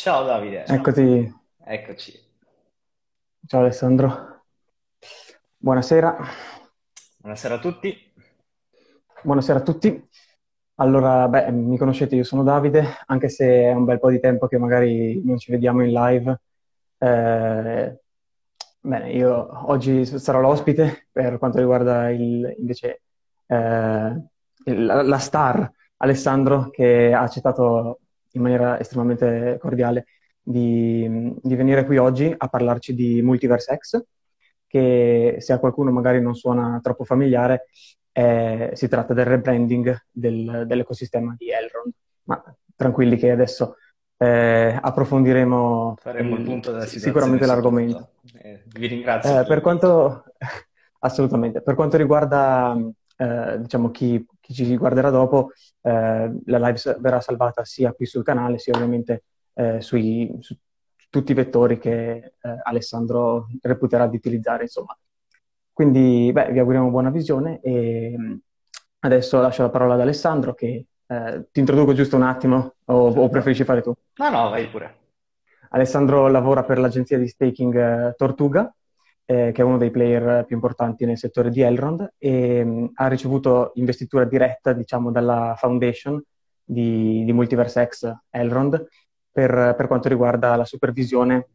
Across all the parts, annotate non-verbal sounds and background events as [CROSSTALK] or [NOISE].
Ciao Davide. Eccoti. Eccoci. Ciao Alessandro. Buonasera. Buonasera a tutti. Buonasera a tutti. Allora, beh, mi conoscete, io sono Davide, anche se è un bel po' di tempo che magari non ci vediamo in live. Eh, bene, io oggi sarò l'ospite per quanto riguarda il, invece eh, il- la, la star Alessandro che ha accettato in maniera estremamente cordiale di, di venire qui oggi a parlarci di Multiverse X, che se a qualcuno magari non suona troppo familiare, eh, si tratta del rebranding del- dell'ecosistema di Elrond. Ma tranquilli che adesso eh, approfondiremo Faremo il sicuramente l'argomento. tutto. Eh, vi ringrazio Eh, per quanto, [LAUGHS] assolutamente, per quanto riguarda, eh, diciamo, chi, chi ci guarderà dopo, eh, la live verrà salvata sia qui sul canale, sia ovviamente eh, sui, su tutti i vettori che eh, Alessandro reputerà di utilizzare, insomma. Quindi, beh, vi auguriamo buona visione e mh, adesso lascio la parola ad Alessandro che eh, ti introduco giusto un attimo o, o preferisci fare tu? No, no, vai pure. Alessandro lavora per l'agenzia di staking eh, Tortuga, eh, che è uno dei player più importanti nel settore di Elrond, e mh, ha ricevuto investitura diretta, diciamo, dalla foundation di, di Multiverse X Elrond per, per quanto riguarda la supervisione,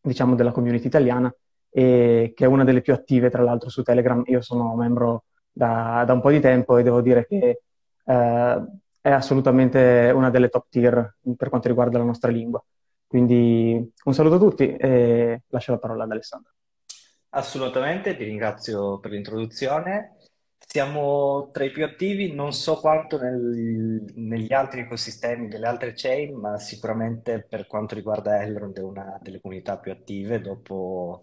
diciamo, della community italiana, e che è una delle più attive, tra l'altro, su Telegram. Io sono membro da, da un po' di tempo e devo dire che eh, è assolutamente una delle top tier per quanto riguarda la nostra lingua. Quindi un saluto a tutti e lascio la parola ad Alessandro. Assolutamente, ti ringrazio per l'introduzione. Siamo tra i più attivi, non so quanto nel- negli altri ecosistemi delle altre chain, ma sicuramente per quanto riguarda Elrond è una delle comunità più attive. Dopo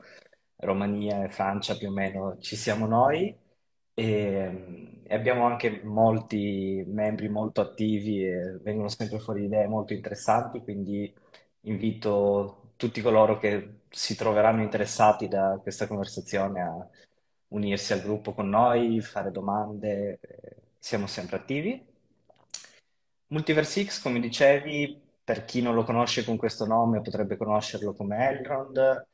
Romania e Francia più o meno ci siamo noi e, e abbiamo anche molti membri molto attivi e vengono sempre fuori idee molto interessanti, quindi invito tutti coloro che si troveranno interessati da questa conversazione a unirsi al gruppo con noi, fare domande, eh, siamo sempre attivi. Multiverse X, come dicevi, per chi non lo conosce con questo nome, potrebbe conoscerlo come Elrond,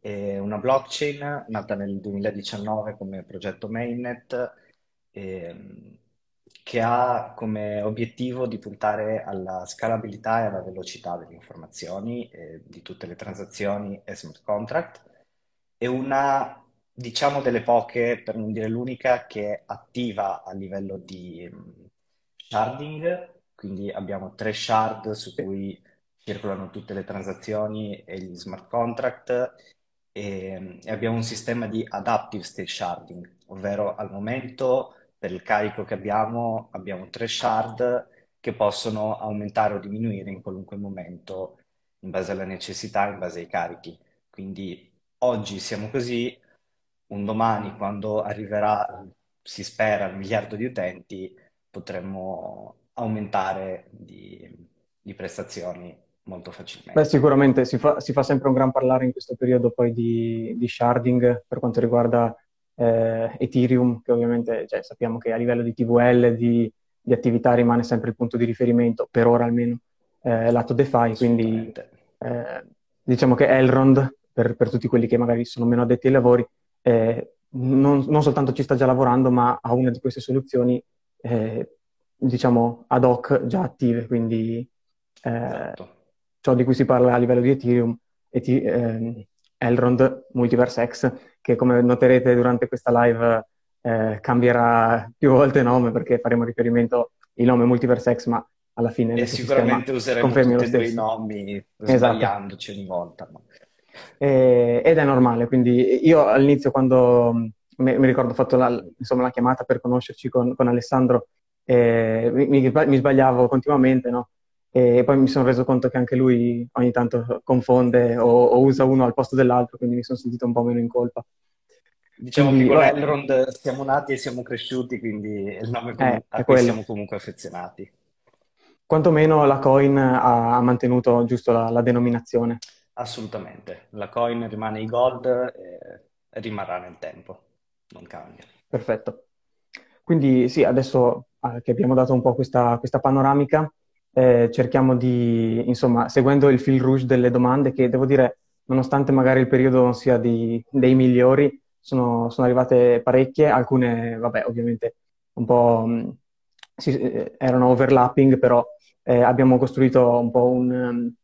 è una blockchain nata nel 2019 come progetto mainnet, ehm, che ha come obiettivo di puntare alla scalabilità e alla velocità delle informazioni, eh, di tutte le transazioni e smart contract. È una, diciamo, delle poche, per non dire l'unica, che è attiva a livello di mm, sharding, quindi abbiamo tre shard su cui circolano tutte le transazioni e gli smart contract e, e abbiamo un sistema di adaptive state sharding, ovvero al momento per il carico che abbiamo abbiamo tre shard che possono aumentare o diminuire in qualunque momento in base alla necessità, in base ai carichi. Quindi oggi siamo così, un domani quando arriverà, si spera, il miliardo di utenti, potremmo aumentare di, di prestazioni molto Beh, facilmente. sicuramente si fa, si fa sempre un gran parlare in questo periodo poi di, di sharding per quanto riguarda eh, Ethereum, che ovviamente cioè, sappiamo che a livello di TVL, di, di attività rimane sempre il punto di riferimento, per ora almeno, eh, lato DeFi, quindi eh, diciamo che Elrond, per, per tutti quelli che magari sono meno addetti ai lavori, eh, non, non soltanto ci sta già lavorando, ma ha una di queste soluzioni, eh, diciamo, ad hoc già attive, quindi eh, Esatto. ciò di cui si parla a livello di Ethereum, Eth- ehm, Elrond Multiverse X, che come noterete durante questa live eh, cambierà più volte nome perché faremo riferimento il nome Multiverse X, ma alla fine E sicuramente useremo tutti e i nomi Esatto. sbagliandoci ogni volta. ma- E- ed è normale, quindi io all'inizio quando mh, mi, mi ricordo ho fatto la, insomma, la chiamata per conoscerci con, con Alessandro, eh, mi- mi sbagliavo continuamente, no? E poi mi sono reso conto che anche lui ogni tanto confonde o, o usa uno al posto dell'altro, quindi mi sono sentito un po' meno in colpa. Diciamo che Quindi, con vabbè, Elrond siamo nati e siamo cresciuti, quindi è il nome eh, a cui quello. siamo comunque affezionati. Quantomeno la coin ha, ha mantenuto giusto la, la denominazione. Assolutamente. La coin rimane i gold e rimarrà nel tempo, non cambia. Perfetto. Quindi sì, adesso eh, che abbiamo dato un po' questa, questa panoramica, eh, cerchiamo di, insomma, seguendo il fil rouge delle domande che devo dire, nonostante magari il periodo non sia di, dei migliori, sono, sono, arrivate parecchie, alcune, vabbè, ovviamente un po' mh, mm, si, eh, erano overlapping, però eh, abbiamo costruito un po' un,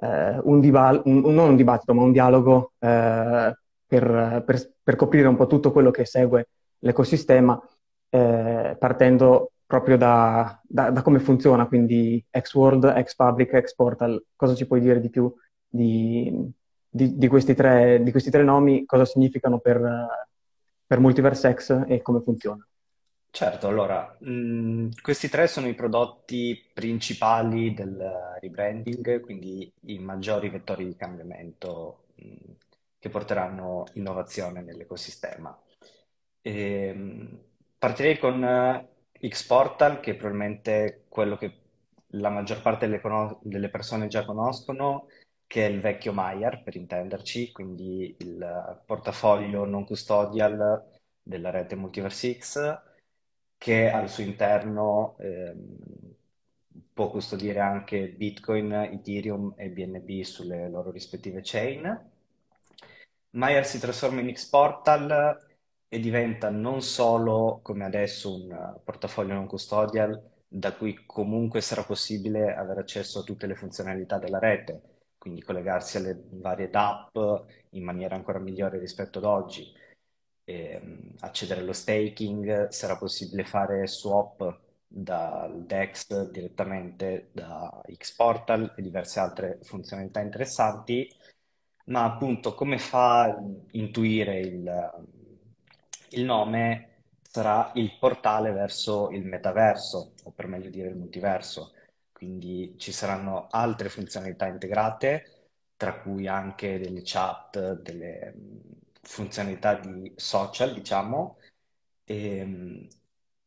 um, un, dival- un, non un dibattito, ma un dialogo eh, per, per, per, coprire un po' tutto quello che segue l'ecosistema, eh, partendo proprio da, da, da, come funziona, quindi ex-World, ex-Public, ex-Portal. Cosa ci puoi dire di più di, di, di, questi, tre, di questi, tre, nomi, cosa significano per, per Multiverse X e come funziona? Certo, allora, mh, questi tre sono i prodotti principali del rebranding, quindi i maggiori vettori di cambiamento mh, che porteranno innovazione nell'ecosistema. E, mh, partirei con uh, Xportal, che è probabilmente quello che la maggior parte delle, conos- delle persone già conoscono, che è il vecchio Maiar, per intenderci, quindi il portafoglio non custodial della rete Multiverse X che al suo interno ehm, può custodire anche Bitcoin, Ethereum e BNB sulle loro rispettive chain. Maier si trasforma in Xportal e diventa non solo come adesso un portafoglio non custodial da cui comunque sarà possibile avere accesso a tutte le funzionalità della rete, quindi collegarsi alle varie DApp in maniera ancora migliore rispetto ad oggi, eh, accedere allo staking, sarà possibile fare swap dal DEX direttamente da Xportal e diverse altre funzionalità interessanti, ma appunto come fa intuire il, il nome sarà il portale verso il metaverso, o per meglio dire il multiverso. Quindi ci saranno altre funzionalità integrate, tra cui anche delle chat, delle funzionalità di social, diciamo, e, ehm,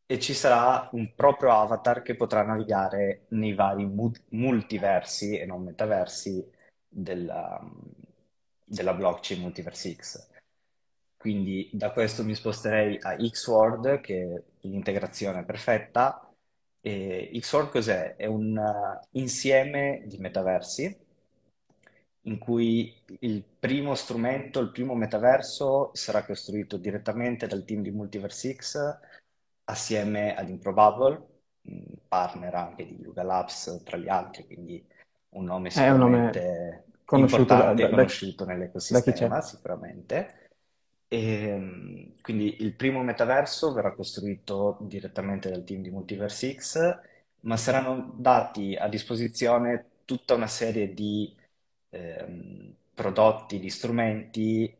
e ci sarà un proprio avatar che potrà navigare nei vari mu- multiversi e non metaversi della, della blockchain Multiverse X. Quindi da questo mi sposterei a Xword, che è l'integrazione perfetta. E Xword cos'è? È un uh, insieme di metaversi in cui il primo strumento, il primo metaverso sarà costruito direttamente dal team di Multiverse X assieme ad Improbable, partner anche di Yuga Labs tra gli altri, quindi un nome sicuramente un nome conosciuto importante da, da, conosciuto nell'ecosistema sicuramente. E, ehm, quindi il primo metaverso verrà costruito direttamente dal team di Multiverse X, ma saranno dati a disposizione tutta una serie di ehm, prodotti, di strumenti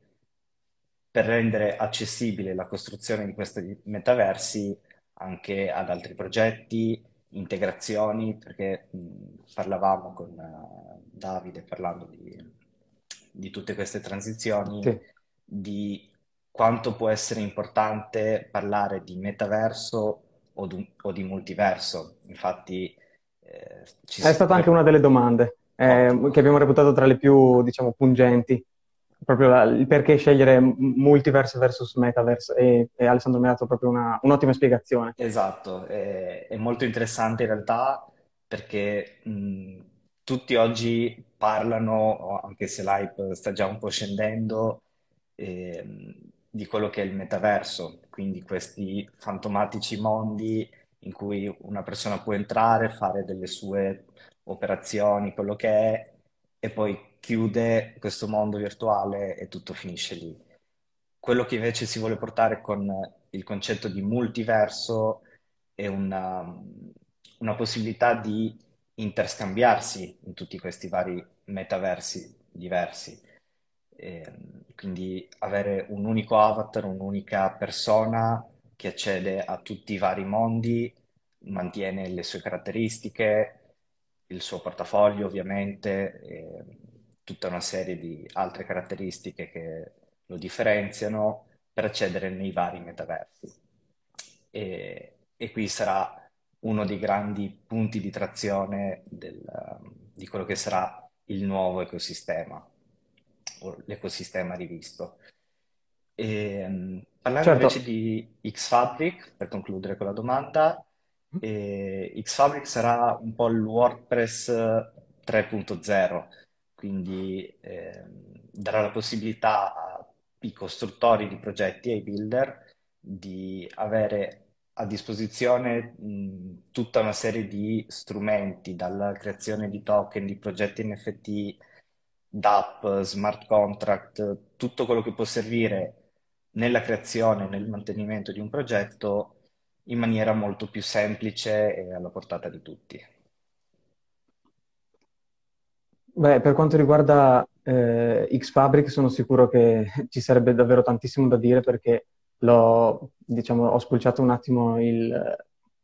per rendere accessibile la costruzione di questi metaversi anche ad altri progetti, integrazioni, perché mh, parlavamo con uh, Davide parlando di, di, tutte queste transizioni, sì. di quanto può essere importante parlare di metaverso o, du- o di multiverso. Infatti, eh, è stata anche una delle domande eh, che abbiamo reputato tra le più, diciamo, pungenti. Proprio la, il perché scegliere multiverse versus metaverse e, e Alessandro mi ha dato proprio una, un'ottima spiegazione. Esatto, è, è, molto interessante in realtà perché mh, tutti oggi parlano, anche se l'hype sta già un po' scendendo, eh, di quello che è il metaverso, quindi questi fantomatici mondi in cui una persona può entrare, fare delle sue operazioni, quello che è, e poi chiude questo mondo virtuale e tutto finisce lì. Quello che invece si vuole portare con il concetto di multiverso è una, una possibilità di interscambiarsi in tutti questi vari metaversi diversi. E quindi avere un unico avatar, un'unica persona che accede a tutti i vari mondi, mantiene le sue caratteristiche, il suo portafoglio ovviamente, e tutta una serie di altre caratteristiche che lo differenziano per accedere nei vari metaversi. E, e qui sarà uno dei grandi punti di trazione del, di quello che sarà il nuovo ecosistema, l'ecosistema rivisto. E, parlando certo. invece di Xfabric, per concludere con la domanda, e Xfabric sarà un po' il WordPress 3.0, quindi eh, darà la possibilità ai costruttori di progetti, ai builder, di avere a disposizione mh, tutta una serie di strumenti, dalla creazione di token, di progetti NFT, d'app, smart contract, tutto quello che può servire nella creazione e nel mantenimento di un progetto in maniera molto più semplice e alla portata di tutti. Beh, per quanto riguarda eh, Xfabric, sono sicuro che [LAUGHS] ci sarebbe davvero tantissimo da dire perché l'ho, diciamo, ho spulciato un attimo il,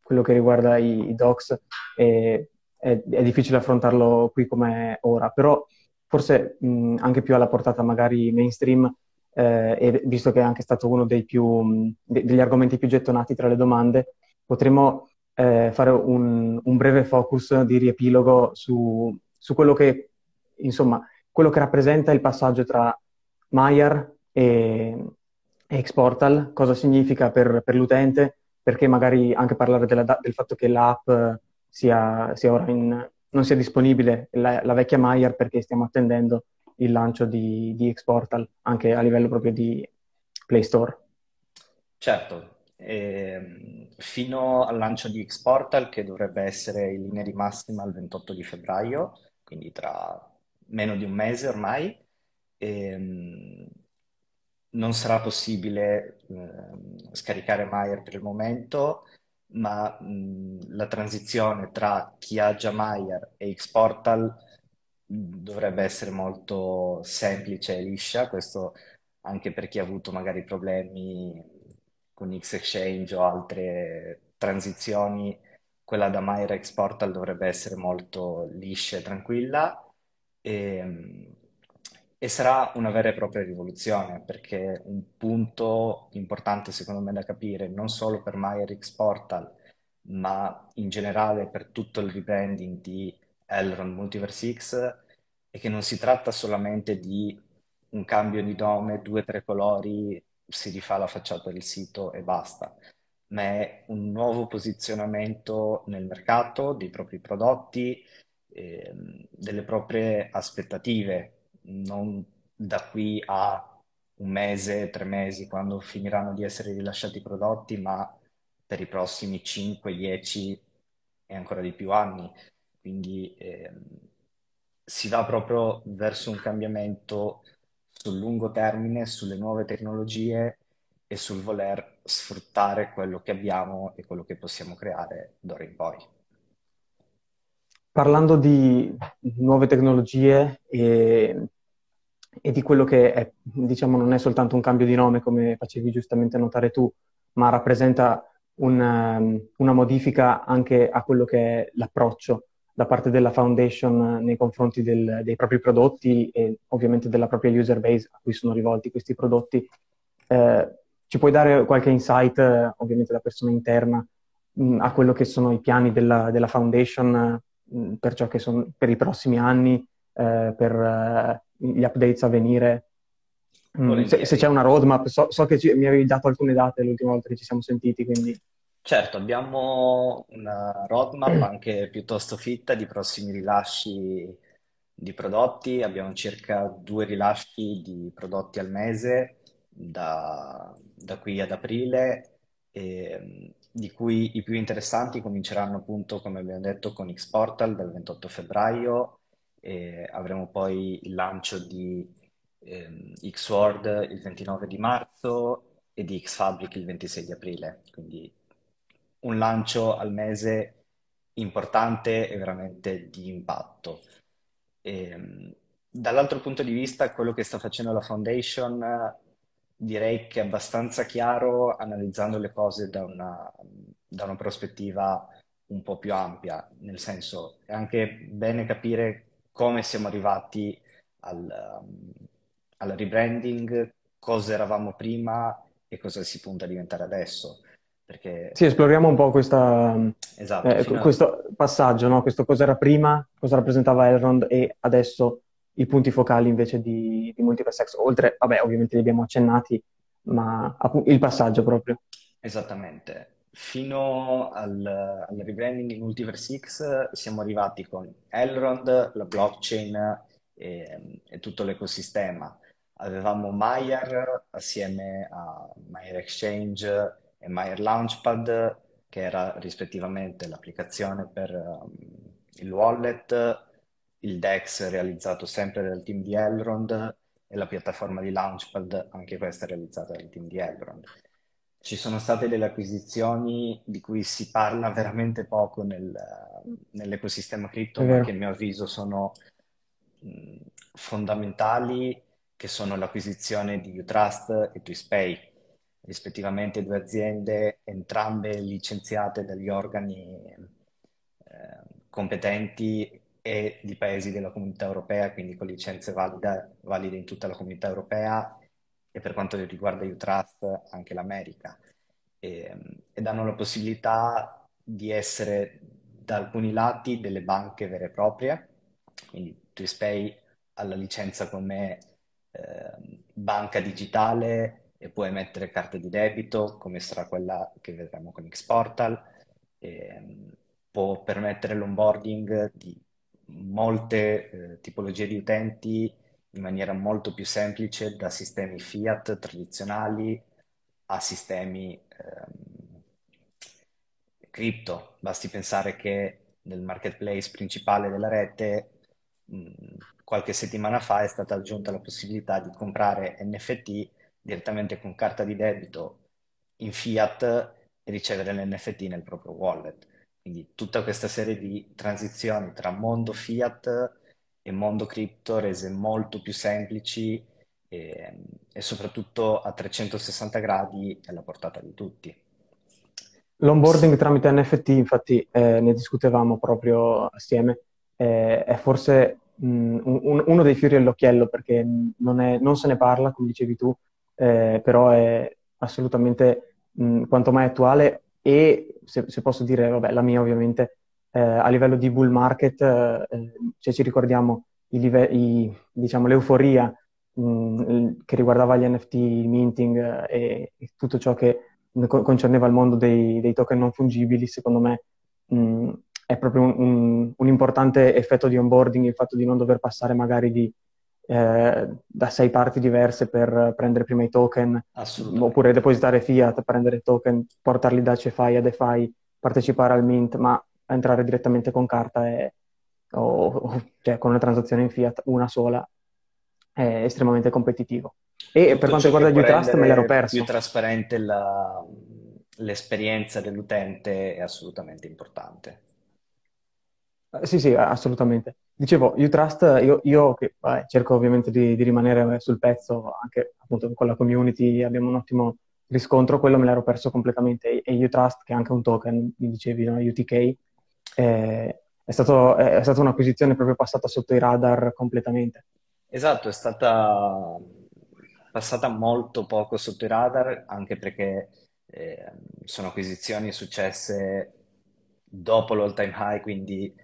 quello che riguarda i, i docs e è, è, difficile affrontarlo qui come ora, però forse mh, anche più alla portata magari mainstream eh, visto che è anche stato uno più, de- degli argomenti più gettonati tra le domande, potremmo eh, fare un, un, breve focus di riepilogo su, su, quello che, insomma, quello che rappresenta il passaggio tra Maiar e, e Xportal, cosa significa per, per, l'utente, perché magari anche parlare della, del fatto che l'app sia, sia ora in, non sia disponibile, la, la vecchia Maiar, perché stiamo attendendo il lancio di, di Xportal anche a livello proprio di Play Store. Certo, eh, fino al lancio di Xportal che dovrebbe essere in linea di massima il 28 di febbraio, quindi tra meno di un mese ormai, ehm, non sarà possibile eh, scaricare Maier per il momento, ma mh, la transizione tra chi ha già Maier e Xportal dovrebbe essere molto semplice e liscia, questo anche per chi ha avuto magari problemi con X-Exchange o altre transizioni, quella da Myrex Portal dovrebbe essere molto liscia e tranquilla. E, e sarà una vera e propria rivoluzione perché un punto importante secondo me da capire non solo per MyRx Portal ma in generale per tutto il rebranding di Elrond Multiverse X e che non si tratta solamente di un cambio di nome, due o tre colori, si rifà la facciata del sito e basta, ma è un nuovo posizionamento nel mercato dei propri prodotti, eh, delle proprie aspettative, non da qui a un mese, tre mesi, quando finiranno di essere rilasciati i prodotti, ma per i prossimi 5, 10 e ancora di più anni. Quindi eh, si va proprio verso un cambiamento sul lungo termine, sulle nuove tecnologie e sul voler sfruttare quello che abbiamo e quello che possiamo creare d'ora in poi. Parlando di nuove tecnologie e, e di quello che è, diciamo, non è soltanto un cambio di nome, come facevi giustamente notare tu, ma rappresenta un, una modifica anche a quello che è l'approccio da parte della foundation nei confronti del, dei propri prodotti e ovviamente della propria user base a cui sono rivolti questi prodotti. Eh, ci puoi dare qualche insight, ovviamente da persona interna, mh, a quello che sono i piani della, della foundation per, ciò che sono, per i prossimi anni, eh, per uh, gli updates a venire? Mh, se, se, c'è una roadmap, so, so che ci, mi avevi dato alcune date l'ultima volta che ci siamo sentiti, quindi... Certo, abbiamo una roadmap [CLEARS THROAT] anche piuttosto fitta di prossimi rilasci di prodotti. Abbiamo circa due rilasci di prodotti al mese da, da qui ad aprile, e, di cui i più interessanti cominceranno appunto, come abbiamo detto, con Xportal dal 28 febbraio avremo poi il lancio di eh, Xword il 29 di marzo e di Xfabric il 26 di aprile. Quindi un lancio al mese importante e veramente di impatto. E, ehm, dall'altro punto di vista, quello che sta facendo la Foundation direi che è abbastanza chiaro analizzando le cose da una, da una prospettiva un po' più ampia, nel senso è anche bene capire come siamo arrivati al, um, al rebranding, cosa eravamo prima e cosa si punta a diventare adesso. Perché... Sì, esploriamo un po' questa, esatto, eh, a... questo passaggio, no? questo cosa era prima, cosa rappresentava Elrond e adesso i punti focali invece di, di Multiverse X. Oltre, vabbè, ovviamente li abbiamo accennati, ma il passaggio proprio. Esattamente. fino al, al rebranding di Multiverse X siamo arrivati con Elrond, la blockchain e, e tutto l'ecosistema. Avevamo Maiar assieme a Maiar Exchange e Maiar Launchpad, che era rispettivamente l'applicazione per um, il wallet, il DEX realizzato sempre dal team di Elrond e la piattaforma di Launchpad, anche questa realizzata dal team di Elrond. Ci sono state delle acquisizioni di cui si parla veramente poco nel, nell'ecosistema cripto, ma che a mio avviso sono mh, fondamentali, che sono l'acquisizione di Utrust e TwistPay, rispettivamente due aziende, entrambe licenziate dagli organi eh, competenti e di paesi della comunità europea, quindi con licenze valide, valide in tutta la comunità europea e per quanto riguarda Utrust anche l'America. E, e danno la possibilità di essere da alcuni lati delle banche vere e proprie, quindi TwistPay ha la licenza come eh, banca digitale e può emettere carte di debito, come sarà quella che vedremo con Xportal, e, può permettere l'onboarding di molte eh, tipologie di utenti in maniera molto più semplice da sistemi fiat tradizionali a sistemi ehm, cripto. Basti pensare che nel marketplace principale della rete, mh, qualche settimana fa è stata aggiunta la possibilità di comprare NFT direttamente con carta di debito in fiat e ricevere l'NFT nel proprio wallet. Quindi tutta questa serie di transizioni tra mondo fiat e mondo cripto rese molto più semplici e, e soprattutto a 360 gradi alla portata di tutti. L'onboarding tramite NFT, infatti, eh, ne discutevamo proprio assieme, eh, è forse mh, un- uno dei fiori all'occhiello perché non è- non se ne parla, come dicevi tu, eh, però è assolutamente mh, quanto mai attuale e, se, se posso dire, vabbè, la mia ovviamente, eh, a livello di bull market, eh, cioè ci ricordiamo i live- i- diciamo, l'euforia mh, che riguardava gli NFT, minting eh, e, e tutto ciò che co- concerneva il mondo dei, dei token non fungibili, secondo me mh, è proprio un, un- un importante effetto di onboarding il fatto di non dover passare magari di, eh, da sei parti diverse per prendere prima i token, oppure depositare fiat, prendere token, portarli da CeFi a DeFi, partecipare al mint, ma entrare direttamente con carta e, o, o- cioè con una transazione in fiat, una sola, è estremamente competitivo. E per Tutto quanto ciò che riguarda il Trust me l'ero rendere più perso. trasparente la- l'esperienza dell'utente è assolutamente importante. Eh, Sì, sì, assolutamente. Dicevo, Utrust, io, io che vabbè, cerco ovviamente di, di rimanere sul pezzo, anche appunto con la community abbiamo un ottimo riscontro, quello me l'ero perso completamente. E e Utrust, che è anche un token, mi dicevi, no? UTK, eh, è stato- è stata un'acquisizione proprio passata sotto i radar completamente. Esatto, è stata passata molto poco sotto i radar, anche perché eh, sono acquisizioni successe dopo l'all time high, quindi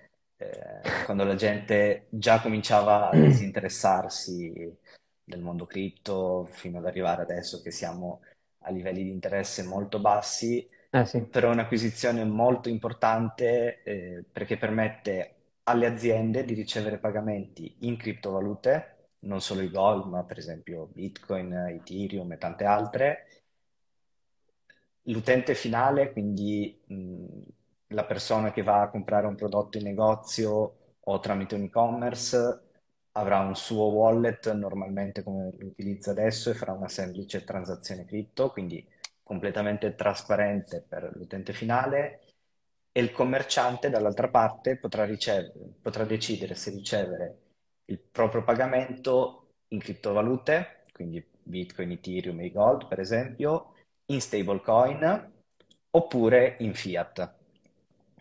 eh, quando la gente già cominciava a disinteressarsi del mondo cripto, fino ad arrivare adesso che siamo a livelli di interesse molto bassi, Eh sì, però è un'acquisizione molto importante eh, perché permette alle aziende di ricevere pagamenti in criptovalute non solo i gold, ma per esempio Bitcoin, Ethereum e tante altre. L'utente finale, quindi mh, la persona che va a comprare un prodotto in negozio o tramite un e-commerce, avrà un suo wallet normalmente come lo utilizza adesso e farà una semplice transazione cripto, quindi completamente trasparente per l'utente finale. E il commerciante, dall'altra parte, potrà ricevere, potrà decidere se ricevere il proprio pagamento in criptovalute, quindi Bitcoin, Ethereum e Gold, per esempio, in stablecoin oppure in fiat,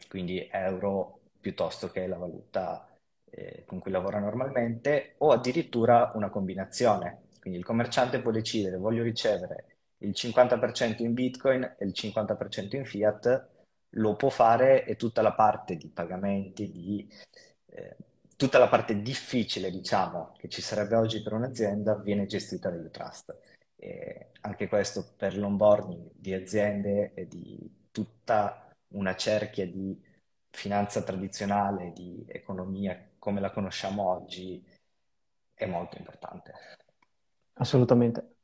quindi euro piuttosto che la valuta eh, con cui lavora normalmente, o addirittura una combinazione. Quindi il commerciante può decidere, voglio ricevere il 50% in Bitcoin e il 50% in fiat, lo può fare e tutta la parte di pagamenti, di eh, tutta la parte difficile, diciamo, che ci sarebbe oggi per un'azienda viene gestita dai trust. E anche questo per l'onboarding di aziende e di tutta una cerchia di finanza tradizionale, di economia come la conosciamo oggi, è molto importante. Assolutamente.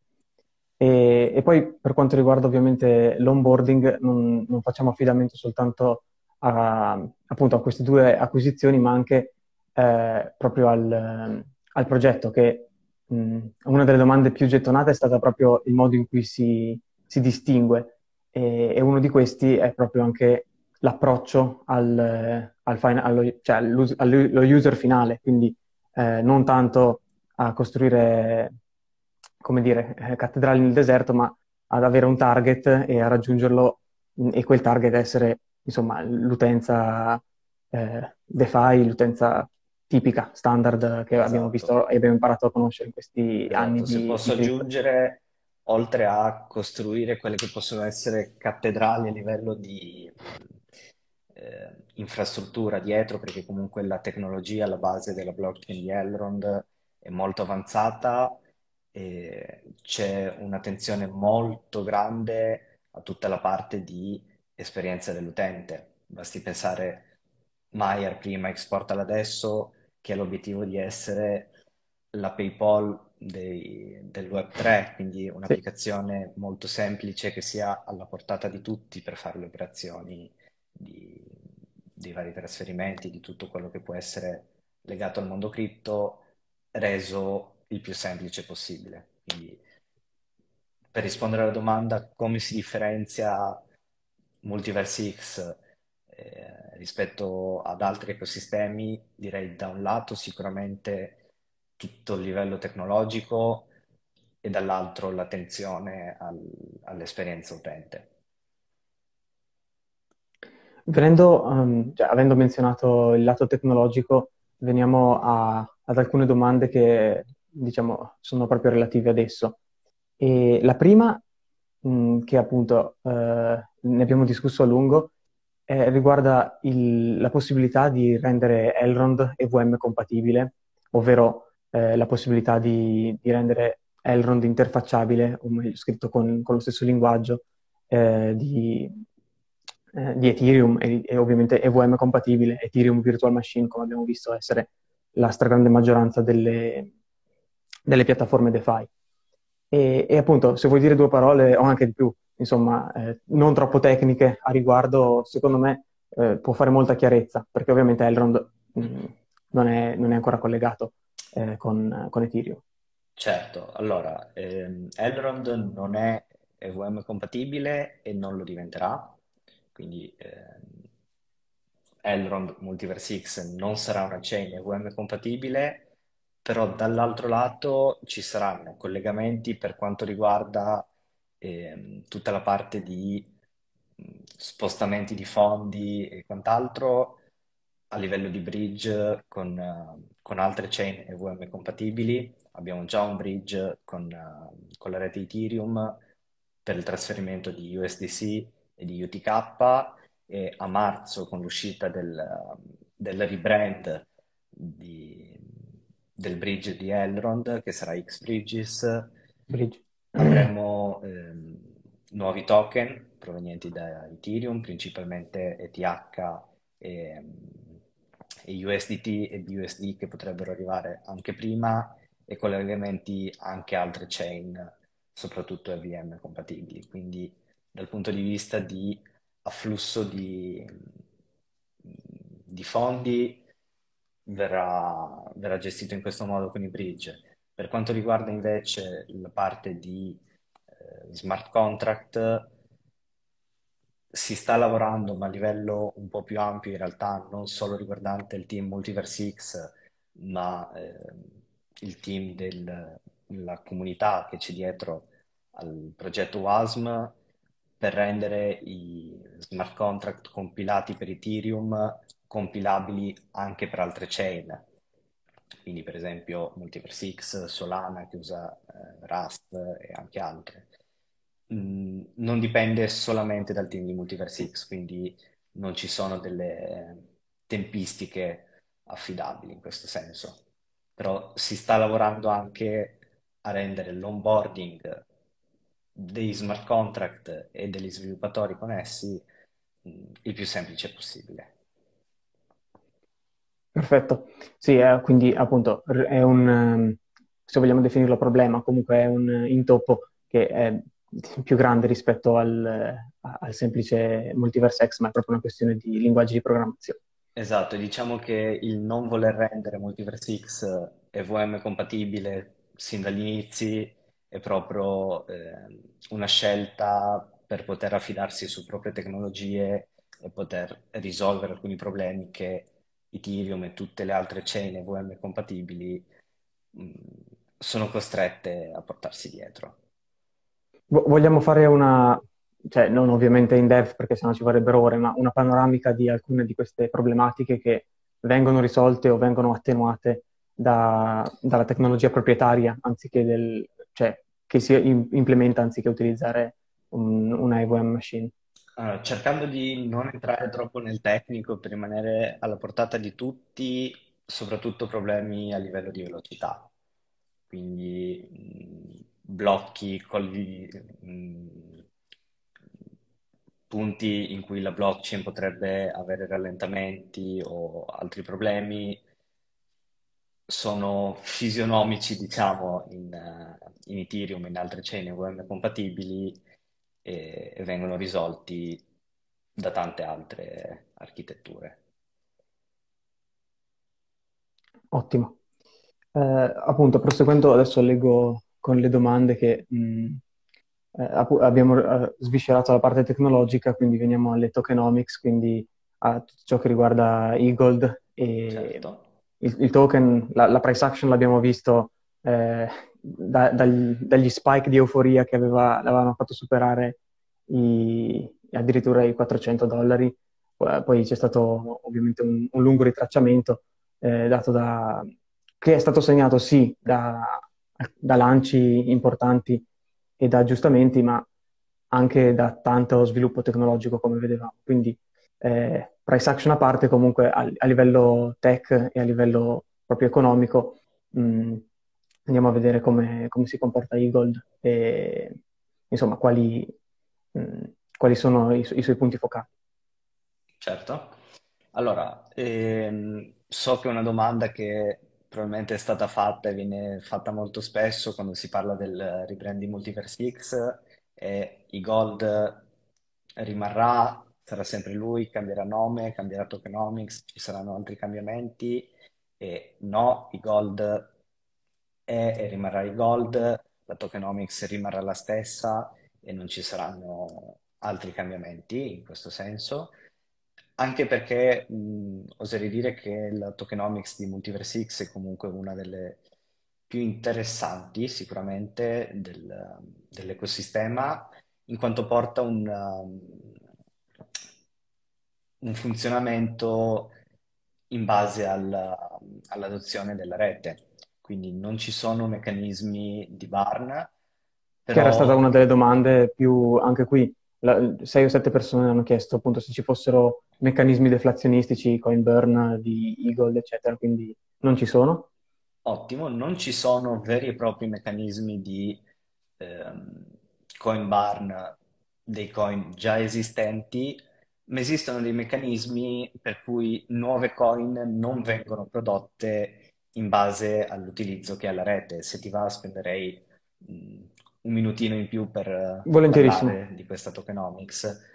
E, e poi per quanto riguarda ovviamente l'onboarding, non, non facciamo affidamento soltanto a, appunto a queste due acquisizioni, ma anche eh, proprio al, al, progetto, che mh, una delle domande più gettonate è stata proprio il modo in cui si, si distingue e, e, uno di questi è proprio anche l'approccio al, al fine, allo, cioè allo user finale, quindi eh, non tanto a costruire come dire, eh, cattedrali nel deserto, ma ad avere un target e a raggiungerlo e quel target essere, insomma, l'utenza eh, DeFi, l'utenza tipica, standard che esatto. abbiamo visto e abbiamo imparato a conoscere in questi esatto. anni. Se di, posso di... aggiungere, oltre a costruire quelle che possono essere cattedrali a livello di eh, infrastruttura dietro, perché comunque la tecnologia alla base della blockchain di Elrond è molto avanzata, e c'è un'attenzione molto grande a tutta la parte di esperienza dell'utente. Basti pensare Maier prima, Exportal adesso, che ha l'obiettivo di essere la PayPal dei, del Web3, quindi un'applicazione sì. molto semplice che sia alla portata di tutti per fare le operazioni di, dei vari trasferimenti, di tutto quello che può essere legato al mondo cripto, reso il più semplice possibile. Quindi, per rispondere alla domanda come si differenzia Multiverse X eh, rispetto ad altri ecosistemi, direi da un lato sicuramente tutto il livello tecnologico e dall'altro l'attenzione al, all'esperienza utente. Venendo, um, cioè, avendo menzionato il lato tecnologico, veniamo a, ad alcune domande che diciamo, sono proprio relative ad esso. E la prima, mh, che appunto eh, ne abbiamo discusso a lungo, eh, riguarda il, la possibilità di rendere Elrond EVM compatibile, ovvero eh, la possibilità di, di, rendere Elrond interfacciabile, o meglio scritto con, con lo stesso linguaggio eh, di, eh, di, Ethereum e, e, ovviamente EVM compatibile, Ethereum Virtual Machine, come abbiamo visto essere la stragrande maggioranza delle, delle piattaforme DeFi. E, e, appunto, se vuoi dire due parole o anche di più, insomma, eh, non troppo tecniche a riguardo, secondo me eh, può fare molta chiarezza, perché ovviamente Elrond mh, mm, non, è, non, è, ancora collegato eh, con, con, Ethereum. Certo, allora, ehm, Elrond non è EVM compatibile e non lo diventerà, quindi ehm, Elrond Multiverse X non sarà una chain EVM compatibile però dall'altro lato ci saranno collegamenti per quanto riguarda eh, tutta la parte di spostamenti di fondi e quant'altro a livello di bridge con, uh, con altre chain EVM compatibili. Abbiamo già un bridge con, uh, con, la rete Ethereum per il trasferimento di USDC e di UTK e a marzo con l'uscita del, del rebrand di, del bridge di Elrond, che sarà X-Bridges. Bridge. Avremo ehm, nuovi token provenienti da Ethereum, principalmente ETH e, e USDT e BUSD che potrebbero arrivare anche prima e collegamenti anche altre chain, soprattutto EVM compatibili. Quindi dal punto di vista di afflusso di, di fondi verrà, verrà gestito in questo modo con i bridge. Per quanto riguarda invece la parte di eh, smart contract, si sta lavorando, ma a livello un po' più ampio in realtà, non solo riguardante il team Multiverse X, ma eh, il team della comunità che c'è dietro al progetto WASM per rendere i smart contract compilati per Ethereum compilabili anche per altre chain. Quindi per esempio Multiverse X, Solana che usa eh, Rust e anche altre. Non dipende solamente dal team di Multiverse X, quindi non ci sono delle tempistiche affidabili in questo senso. Però si sta lavorando anche a rendere l'onboarding dei smart contract e degli sviluppatori connessi il più semplice possibile. Perfetto. Sì, eh, quindi appunto è un, ehm, se vogliamo definirlo problema, comunque è un intoppo che è più grande rispetto al, al semplice Multiverse X, ma è proprio una questione di linguaggi di programmazione. Esatto, diciamo che il non voler rendere Multiverse X EVM compatibile sin dagli inizi è proprio eh, una scelta per poter affidarsi su proprie tecnologie e poter risolvere alcuni problemi che Ethereum e tutte le altre chain EVM compatibili mh, sono costrette a portarsi dietro. Vogliamo fare una, cioè non ovviamente in depth perché sennò ci vorrebbero ore, ma una panoramica di alcune di queste problematiche che vengono risolte o vengono attenuate da, dalla tecnologia proprietaria anziché del, cioè che si implementa anziché utilizzare un, una EVM machine. Allora, cercando di non entrare troppo nel tecnico per rimanere alla portata di tutti, soprattutto problemi a livello di velocità quindi mh, blocchi, colli, mh, punti in cui la blockchain potrebbe avere rallentamenti o altri problemi sono fisionomici, diciamo, in, in Ethereum e in altre chain VM compatibili e, e vengono risolti da tante altre architetture. Ottimo. Eh, appunto, proseguendo, adesso leggo con le domande che mh, eh, abbiamo eh, sviscerato la parte tecnologica, quindi veniamo alle tokenomics, quindi a tutto ciò che riguarda e-gold e certo. il, il, token, la, la, price action l'abbiamo visto eh, da, dagli, dagli, spike di euforia che aveva, l'avevano fatto superare i, addirittura i 400 dollari, poi c'è stato ovviamente un, un lungo ritracciamento eh, dato da che è stato segnato sì da, da lanci importanti e da aggiustamenti, ma anche da tanto sviluppo tecnologico come vedevamo. Quindi eh, price action a parte, comunque a, a, livello tech e a livello proprio economico, mh, mm, andiamo a vedere come, come si comporta Eagle e insomma quali, mh, mm, quali sono i, i, suoi punti focali. Certo. Allora, ehm, so che è una domanda che probabilmente è stata fatta e viene fatta molto spesso quando si parla del rebranding Multiverse X e i Gold rimarrà, sarà sempre lui, cambierà nome, cambierà tokenomics, ci saranno altri cambiamenti e no, i Gold è e rimarrà i Gold, la tokenomics rimarrà la stessa e non ci saranno altri cambiamenti in questo senso. Anche perché mh, oserei dire che la tokenomics di Multiverse X è comunque una delle più interessanti sicuramente del- dell'ecosistema, in quanto porta un, um, un funzionamento in base al- all'adozione della rete. Quindi non ci sono meccanismi di burn, Che era stata una delle domande più, anche qui, la- sei o sette persone hanno chiesto appunto se ci fossero meccanismi deflazionistici, coin burn di Eagle, eccetera, quindi non ci sono? Ottimo, non ci sono veri e propri meccanismi di ehm, coin burn dei coin già esistenti, ma esistono dei meccanismi per cui nuove coin non vengono prodotte in base all'utilizzo che ha la rete. Se ti va, spenderei mh, un minutino in più per parlare di questa tokenomics.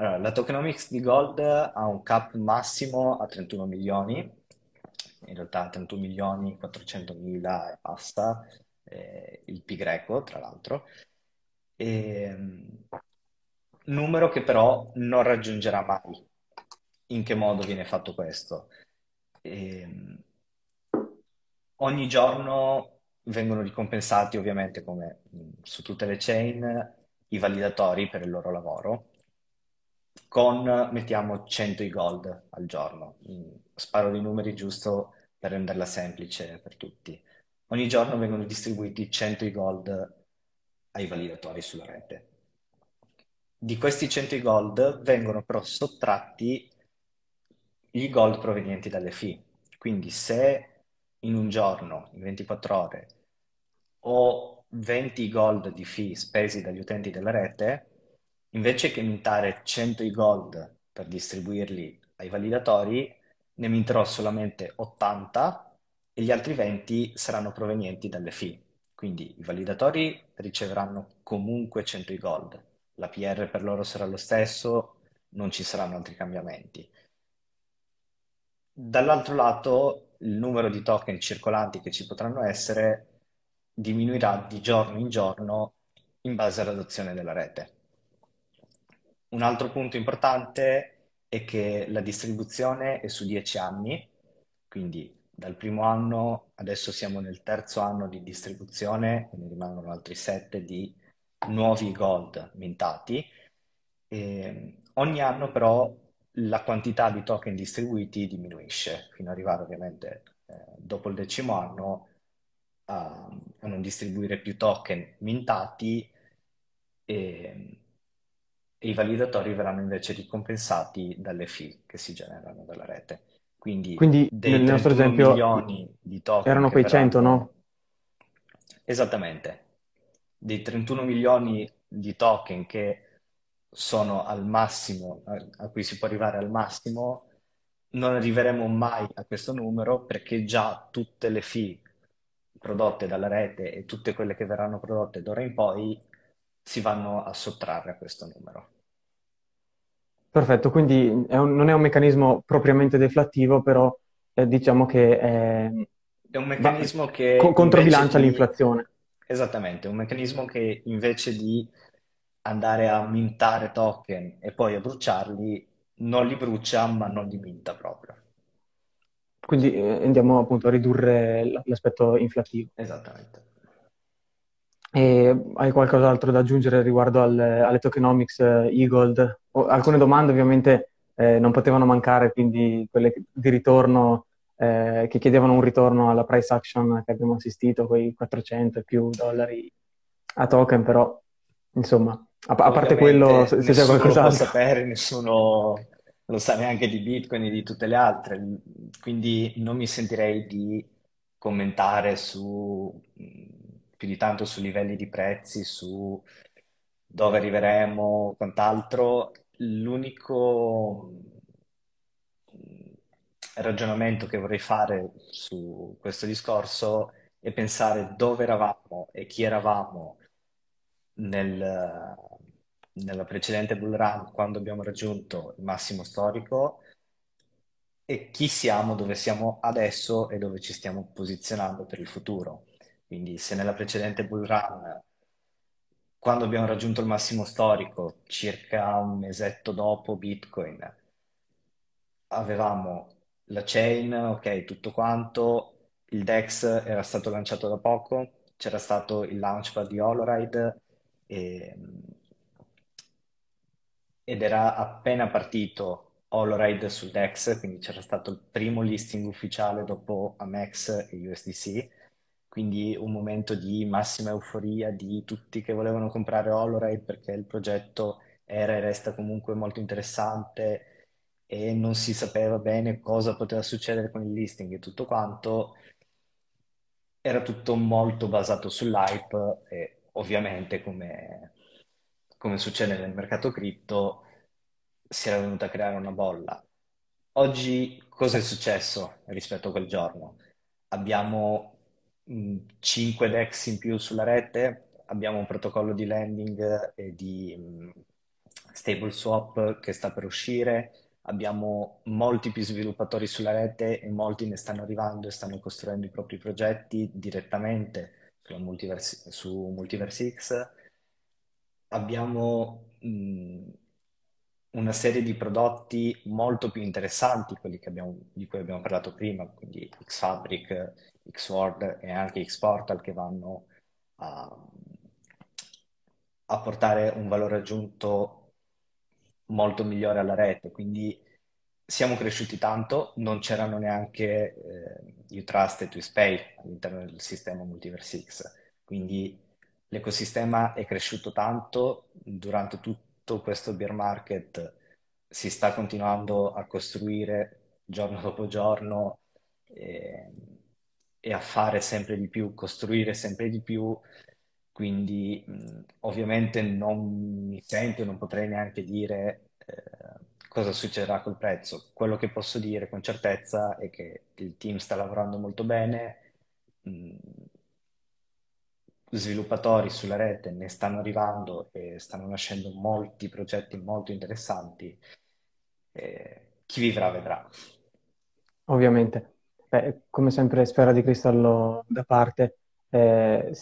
Allora, la tokenomics di Gold ha un cap massimo a 31 milioni, in realtà 31 milioni 400 mila e basta, eh, il pi greco tra l'altro, e, numero che però non raggiungerà mai. In che modo viene fatto questo? E, ogni giorno vengono ricompensati ovviamente come su tutte le chain i validatori per il loro lavoro con, mettiamo, 100 i gold al giorno. Sparo dei numeri giusto per renderla semplice per tutti. Ogni giorno vengono distribuiti 100 i gold ai validatori sulla rete. Di questi 100 i gold vengono però sottratti i gold provenienti dalle fee. Quindi se in un giorno, in 24 ore, ho 20 gold di fee spesi dagli utenti della rete, invece che mintare 100 i gold per distribuirli ai validatori, ne minterò solamente 80 e gli altri 20 saranno provenienti dalle fee. Quindi i validatori riceveranno comunque 100 i gold, la PR per loro sarà lo stesso, non ci saranno altri cambiamenti. Dall'altro lato, il numero di token circolanti che ci potranno essere diminuirà di giorno in giorno in base all'adozione della rete. Un altro punto importante è che la distribuzione è su 10 anni, quindi dal primo anno, adesso siamo nel terzo anno di distribuzione, ne rimangono altri 7 di nuovi gold mintati. E ogni anno però la quantità di token distribuiti diminuisce, fino ad arrivare ovviamente eh, dopo il decimo anno a, a, non distribuire più token mintati e, e i validatori verranno invece ricompensati dalle fee che si generano dalla rete. Quindi, Quindi nel nostro esempio milioni di token erano quei 100, verranno... no? Esattamente. Dei 31 milioni di token che sono al massimo, a, a cui si può arrivare al massimo, non arriveremo mai a questo numero perché già tutte le fee prodotte dalla rete e tutte quelle che verranno prodotte d'ora in poi si vanno a sottrarre a questo numero. Perfetto, quindi è un- non è un meccanismo propriamente deflattivo, però eh, diciamo che è- È un va- meccanismo co- che invece controbilancia di... l'inflazione. Esattamente, un meccanismo che invece di andare a mintare token e poi a bruciarli, non li brucia, ma non li minta proprio. Quindi eh, andiamo appunto a ridurre l'aspetto inflattivo. Esattamente. E hai qualcos'altro da aggiungere riguardo al- alle tokenomics eh, e-gold? O- alcune domande ovviamente eh, non potevano mancare, quindi quelle di ritorno, eh, che chiedevano un ritorno alla price action che abbiamo assistito, quei 400 e più dollari a token, però insomma, a, a parte quello, se, c'è qualcos'altro. sapere, nessuno lo sa neanche di Bitcoin e di tutte le altre, quindi non mi sentirei di commentare su, più di tanto su livelli di prezzi, su dove arriveremo, quant'altro. L'unico mh, ragionamento che vorrei fare su questo discorso è pensare dove eravamo e chi eravamo nel- nella precedente bull run quando abbiamo raggiunto il massimo storico e chi siamo, dove siamo adesso e dove ci stiamo posizionando per il futuro. Quindi se nella precedente bull run, quando abbiamo raggiunto il massimo storico, circa un mesetto dopo Bitcoin, avevamo la chain, ok, tutto quanto, il DEX era stato lanciato da poco, c'era stato il launchpad di Holoride e- ed era appena partito Holoride sul DEX, quindi c'era stato il primo listing ufficiale dopo Amex e USDC, quindi un momento di massima euforia di tutti che volevano comprare Holoride perché il progetto era e resta comunque molto interessante e non si sapeva bene cosa poteva succedere con il listing e tutto quanto. Era tutto molto basato sull'hype e ovviamente come, come succede nel mercato cripto si era venuta a creare una bolla. Oggi cosa è successo rispetto a quel giorno? Abbiamo 5 DEX in più sulla rete, abbiamo un protocollo di lending e di mh, stable swap che sta per uscire, abbiamo molti più sviluppatori sulla rete e molti ne stanno arrivando e stanno costruendo i propri progetti direttamente Multiverse, su Multiverse X. Abbiamo mh, una serie di prodotti molto più interessanti, quelli abbiamo- di cui abbiamo parlato prima, quindi Xfabric, Xword e anche Xportal che vanno a, a portare un valore aggiunto molto migliore alla rete. Quindi siamo cresciuti tanto, non c'erano neanche eh, Utrust e TwistPay all'interno del sistema Multiverse X. Quindi l'ecosistema è cresciuto tanto durante tutto questo bear market, si sta continuando a costruire giorno dopo giorno e, e a fare sempre di più, costruire sempre di più. Quindi ovviamente non mi sento, non potrei neanche dire eh, cosa succederà col prezzo. Quello che posso dire con certezza è che il team sta lavorando molto bene, mh, sviluppatori sulla rete ne stanno arrivando e stanno nascendo molti progetti molto interessanti. E chi vivrà vedrà. Ovviamente. Beh, come sempre, sfera di cristallo da parte, eh,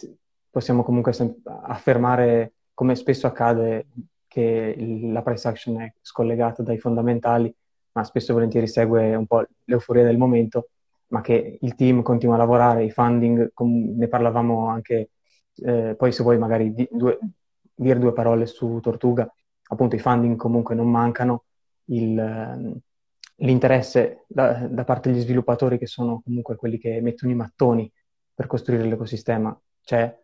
possiamo comunque sem- affermare, come spesso accade, che il- la price action è scollegata dai fondamentali, ma spesso e volentieri segue un po' l'euforia del momento, ma che il team continua a lavorare, i funding, com- ne parlavamo anche, eh, poi se vuoi magari di- due- dire due parole su Tortuga, appunto i funding comunque non mancano, il, ehm, l'interesse da, da parte degli sviluppatori che sono comunque quelli che mettono i mattoni per costruire l'ecosistema c'è,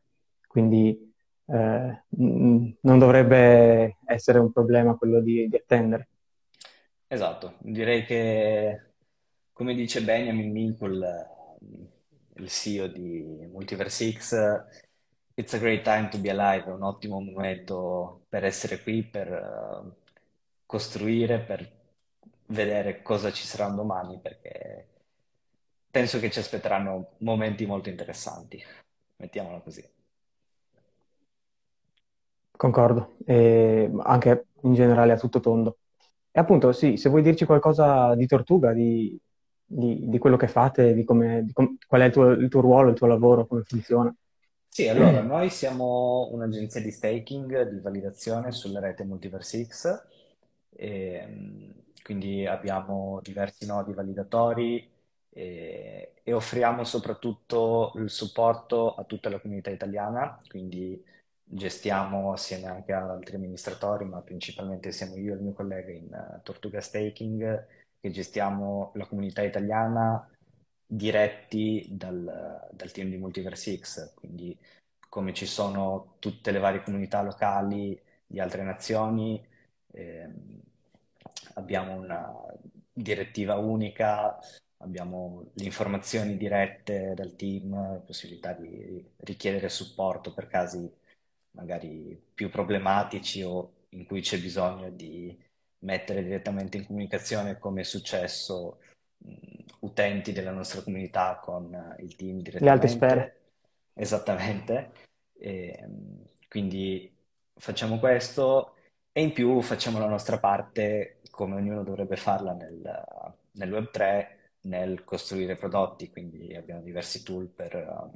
quindi eh, non dovrebbe essere un problema quello di, di, attendere. Esatto, direi che come dice Benjamin Minkle, il CEO di Multiverse X, it's a great time to be alive, è un ottimo momento per essere qui, per uh, costruire, per vedere cosa ci sarà domani, perché penso che ci aspetteranno momenti molto interessanti, mettiamolo così. Concordo, e anche in generale a tutto tondo. E appunto, sì, se vuoi dirci qualcosa di Tortuga, di, di, di quello che fate, di, come, di com- qual è il tuo, il tuo, ruolo, il tuo lavoro, come funziona. Sì, allora, noi siamo un'agenzia di staking, di validazione sulla rete Multiverse X, e, quindi abbiamo diversi nodi validatori e, e offriamo soprattutto il supporto a tutta la comunità italiana, quindi gestiamo assieme anche ad altri amministratori, ma principalmente siamo io e il mio collega in uh, Tortuga Staking, che gestiamo la comunità italiana diretti dal, dal team di Multiverse X, quindi come ci sono tutte le varie comunità locali di altre nazioni, eh, abbiamo una direttiva unica, abbiamo le informazioni dirette dal team, possibilità di richiedere supporto per casi magari più problematici o in cui c'è bisogno di mettere direttamente in comunicazione come è successo utenti della nostra comunità con il team direttamente. Le altre sfere. Esattamente. E, quindi facciamo questo e in più facciamo la nostra parte come ognuno dovrebbe farla nel, nel Web3 nel costruire prodotti, quindi abbiamo diversi tool per um,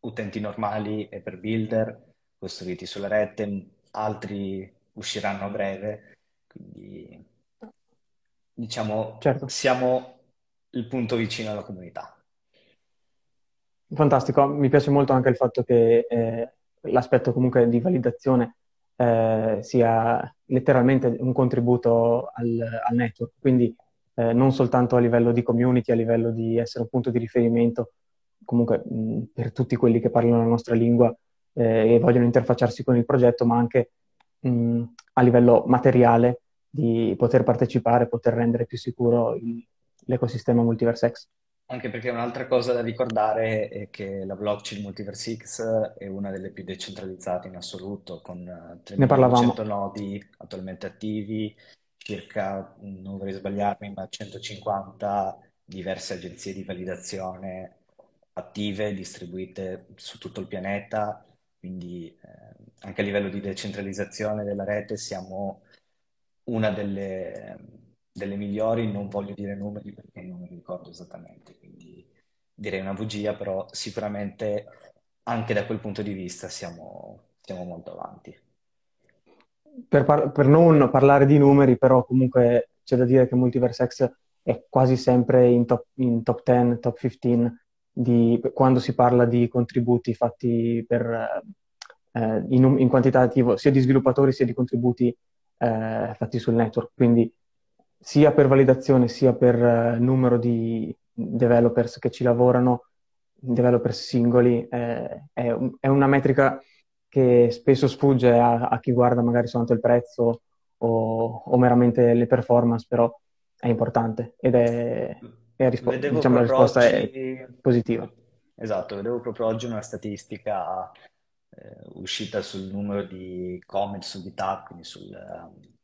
utenti normali e per builder costruiti sulla rete, altri usciranno a breve, quindi diciamo certo. siamo il punto vicino alla comunità. Fantastico, mi piace molto anche il fatto che eh, l'aspetto comunque di validazione eh, sia letteralmente un contributo al, al network, quindi eh, non soltanto a livello di community, a livello di essere un punto di riferimento comunque mh, per tutti quelli che parlano la nostra lingua eh, e vogliono interfacciarsi con il progetto, ma anche mh, a livello materiale di poter partecipare, poter rendere più sicuro il, l'ecosistema Multiverse Anche perché un'altra cosa da ricordare è che la blockchain Multiverse X è una delle più decentralizzate in assoluto, con 3.100 nodi attualmente attivi, circa, non vorrei sbagliarmi, ma 150 diverse agenzie di validazione attive, distribuite su tutto il pianeta, quindi eh, anche a livello di decentralizzazione della rete siamo una delle, delle migliori, non voglio dire numeri perché non mi ricordo esattamente, quindi direi una bugia, però sicuramente anche da quel punto di vista siamo, siamo molto avanti. Per, par- per, non parlare di numeri, però comunque c'è da dire che Multiverse X è quasi sempre in top, in top 10, top 15 di, quando si parla di contributi fatti per, eh, in, in, quantitativo sia di sviluppatori sia di contributi eh, fatti sul network. Quindi sia per validazione sia per eh, numero di developers che ci lavorano, developers singoli, eh, è, un, è, una metrica che spesso sfugge a, a, chi guarda magari soltanto il prezzo o, o meramente le performance, però è importante ed è e rispo- diciamo, la risposta oggi... è positiva. Esatto, vedevo proprio oggi una statistica eh, uscita sul numero di comment su GitHub, quindi sul, um,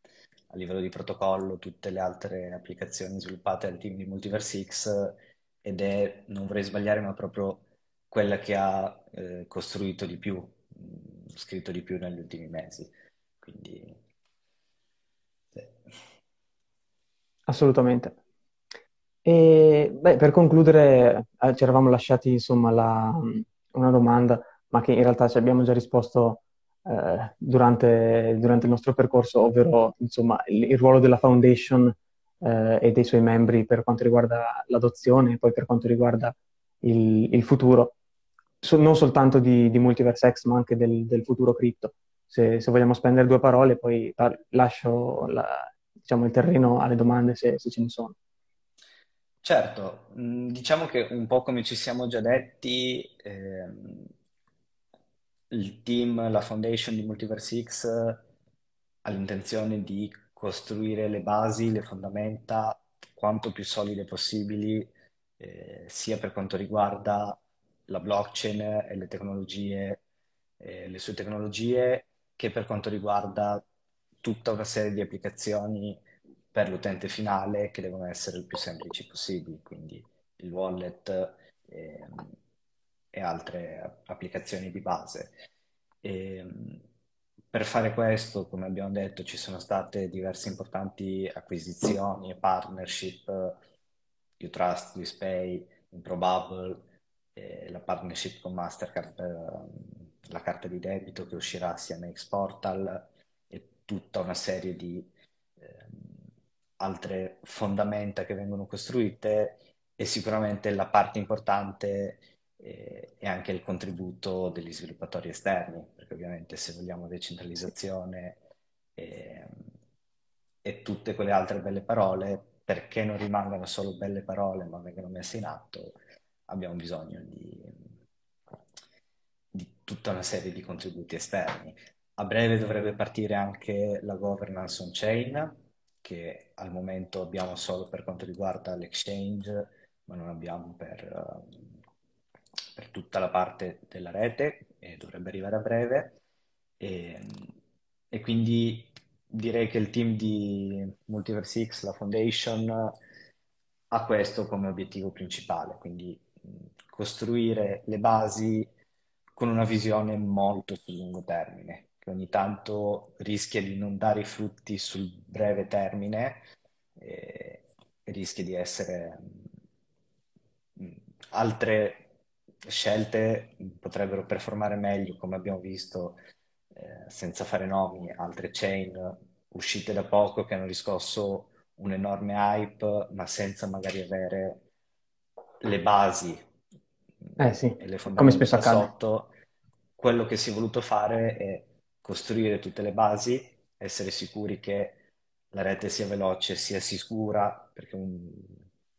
a livello di protocollo tutte le altre applicazioni sviluppate dal team di Multiverse X ed è, non vorrei sbagliare, ma proprio quella che ha eh, costruito di più, scritto di più negli ultimi mesi. Quindi, sì. Assolutamente. E beh, per concludere, eh, ci eravamo lasciati insomma la, una domanda, ma che in realtà ci abbiamo già risposto eh, durante, durante, il nostro percorso, ovvero insomma, il, il ruolo della foundation eh, e dei suoi membri per quanto riguarda l'adozione e poi per quanto riguarda il, il futuro, so, non soltanto di, di Multiverse X, ma anche del, del futuro cripto. Se, se, vogliamo spendere due parole, poi lascio la, diciamo, il terreno alle domande se, se ce ne sono. Certo, mm, diciamo che un po' come ci siamo già detti, ehm, il team, la foundation di Multiverse X ha l'intenzione di costruire le basi, le fondamenta quanto più solide possibili, eh, sia per quanto riguarda la blockchain e le tecnologie, eh, le sue tecnologie, che per quanto riguarda tutta una serie di applicazioni per l'utente finale che devono essere il più semplici possibili, quindi il wallet eh, e altre applicazioni di base. E, per fare questo, come abbiamo detto, ci sono state diverse importanti acquisizioni e partnership, Utrust, WisPay, Improbable, eh, la partnership con Mastercard per la carta di debito che uscirà assieme a Xportal e tutta una serie di eh, altre fondamenta che vengono costruite e sicuramente la parte importante eh, è anche il contributo degli sviluppatori esterni, perché ovviamente se vogliamo decentralizzazione e, e tutte quelle altre belle parole, perché non rimangano solo belle parole ma vengano messe in atto, abbiamo bisogno di, di tutta una serie di contributi esterni. A breve dovrebbe partire anche la governance on-chain, che al momento abbiamo solo per quanto riguarda l'exchange, ma non abbiamo per, per tutta la parte della rete e dovrebbe arrivare a breve. E, e quindi direi che il team di Multiverse X, la Foundation, ha questo come obiettivo principale, quindi costruire le basi con una visione molto sul lungo termine, che ogni tanto rischia di non dare i frutti sul breve termine e rischia di essere altre scelte potrebbero performare meglio, come abbiamo visto, eh, senza fare nomi, altre chain uscite da poco che hanno riscosso un enorme hype, ma senza magari avere le basi eh sì, e le fondamenta sotto. Quello che si è voluto fare è costruire tutte le basi, essere sicuri che la rete sia veloce, sia sicura, perché un,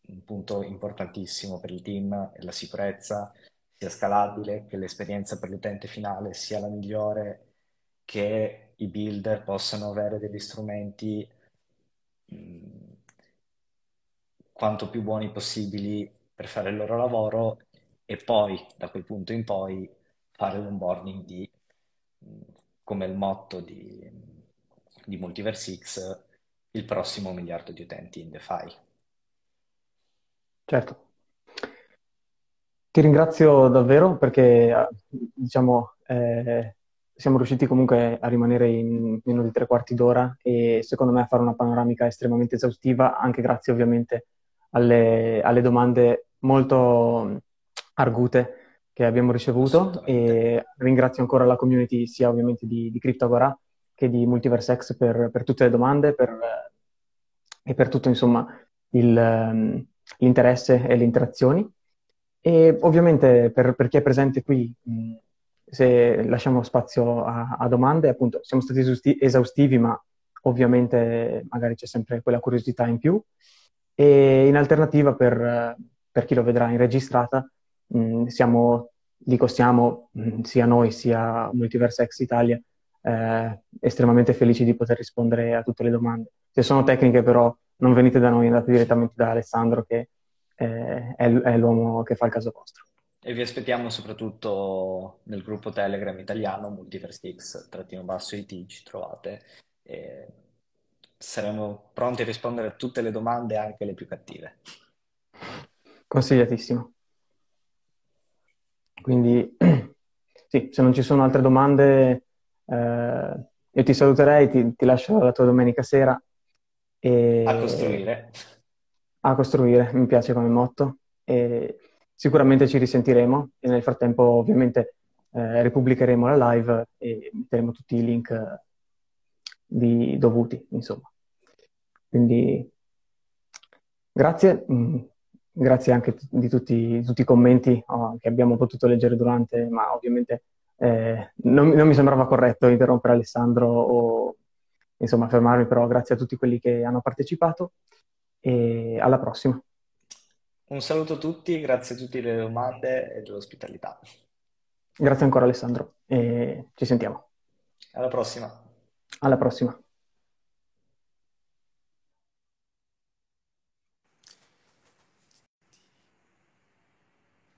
un punto importantissimo per il team è la sicurezza, sia scalabile, che l'esperienza per l'utente finale sia la migliore, che i builder possano avere degli strumenti mh, quanto più buoni possibili per fare il loro lavoro e poi da quel punto in poi fare l'onboarding di, come il motto di, di Multiverse X, il prossimo miliardo di utenti in DeFi. Certo. Ti ringrazio davvero perché, diciamo, eh, siamo riusciti comunque a rimanere in meno di tre quarti d'ora e secondo me a fare una panoramica estremamente esaustiva, anche grazie ovviamente alle, alle domande molto argute che abbiamo ricevuto e ringrazio ancora la community sia ovviamente di, di CryptoAgora che di Multiverse per, per tutte le domande per, e per tutto insomma il, l'interesse e le interazioni. E ovviamente per, per chi è presente qui, se lasciamo spazio a, a, domande, appunto siamo stati esaustivi, ma ovviamente magari c'è sempre quella curiosità in più. E in alternativa, per, per chi lo vedrà in registrata, siamo, dico siamo, sia noi sia Multiverse X Italia, eh, estremamente felici di poter rispondere a tutte le domande. Se sono tecniche però non venite da noi, andate direttamente da Alessandro che eh, è, è l'uomo che fa il caso vostro. E vi aspettiamo soprattutto nel gruppo Telegram italiano, Multiverse X, trattino basso IT, ci trovate. E saremo pronti a rispondere a tutte le domande, anche le più cattive. Consigliatissimo. Quindi, [CLEARS THROAT] sì, se non ci sono altre domande, eh, io ti saluterei, ti, ti, lascio la tua domenica sera. E... A costruire. A costruire, mi piace come motto. E sicuramente ci risentiremo e nel frattempo ovviamente eh, ripubblicheremo la live e metteremo tutti i link eh, di, dovuti, insomma. Quindi grazie, mm, grazie anche di tutti, tutti i commenti oh, che abbiamo potuto leggere durante, ma ovviamente eh, non, non, mi sembrava corretto interrompere Alessandro o insomma fermarmi, però grazie a tutti quelli che hanno partecipato e alla prossima. Un saluto a tutti, grazie a tutti delle domande e dell'ospitalità. Grazie ancora Alessandro e ci sentiamo. Alla prossima. Alla prossima.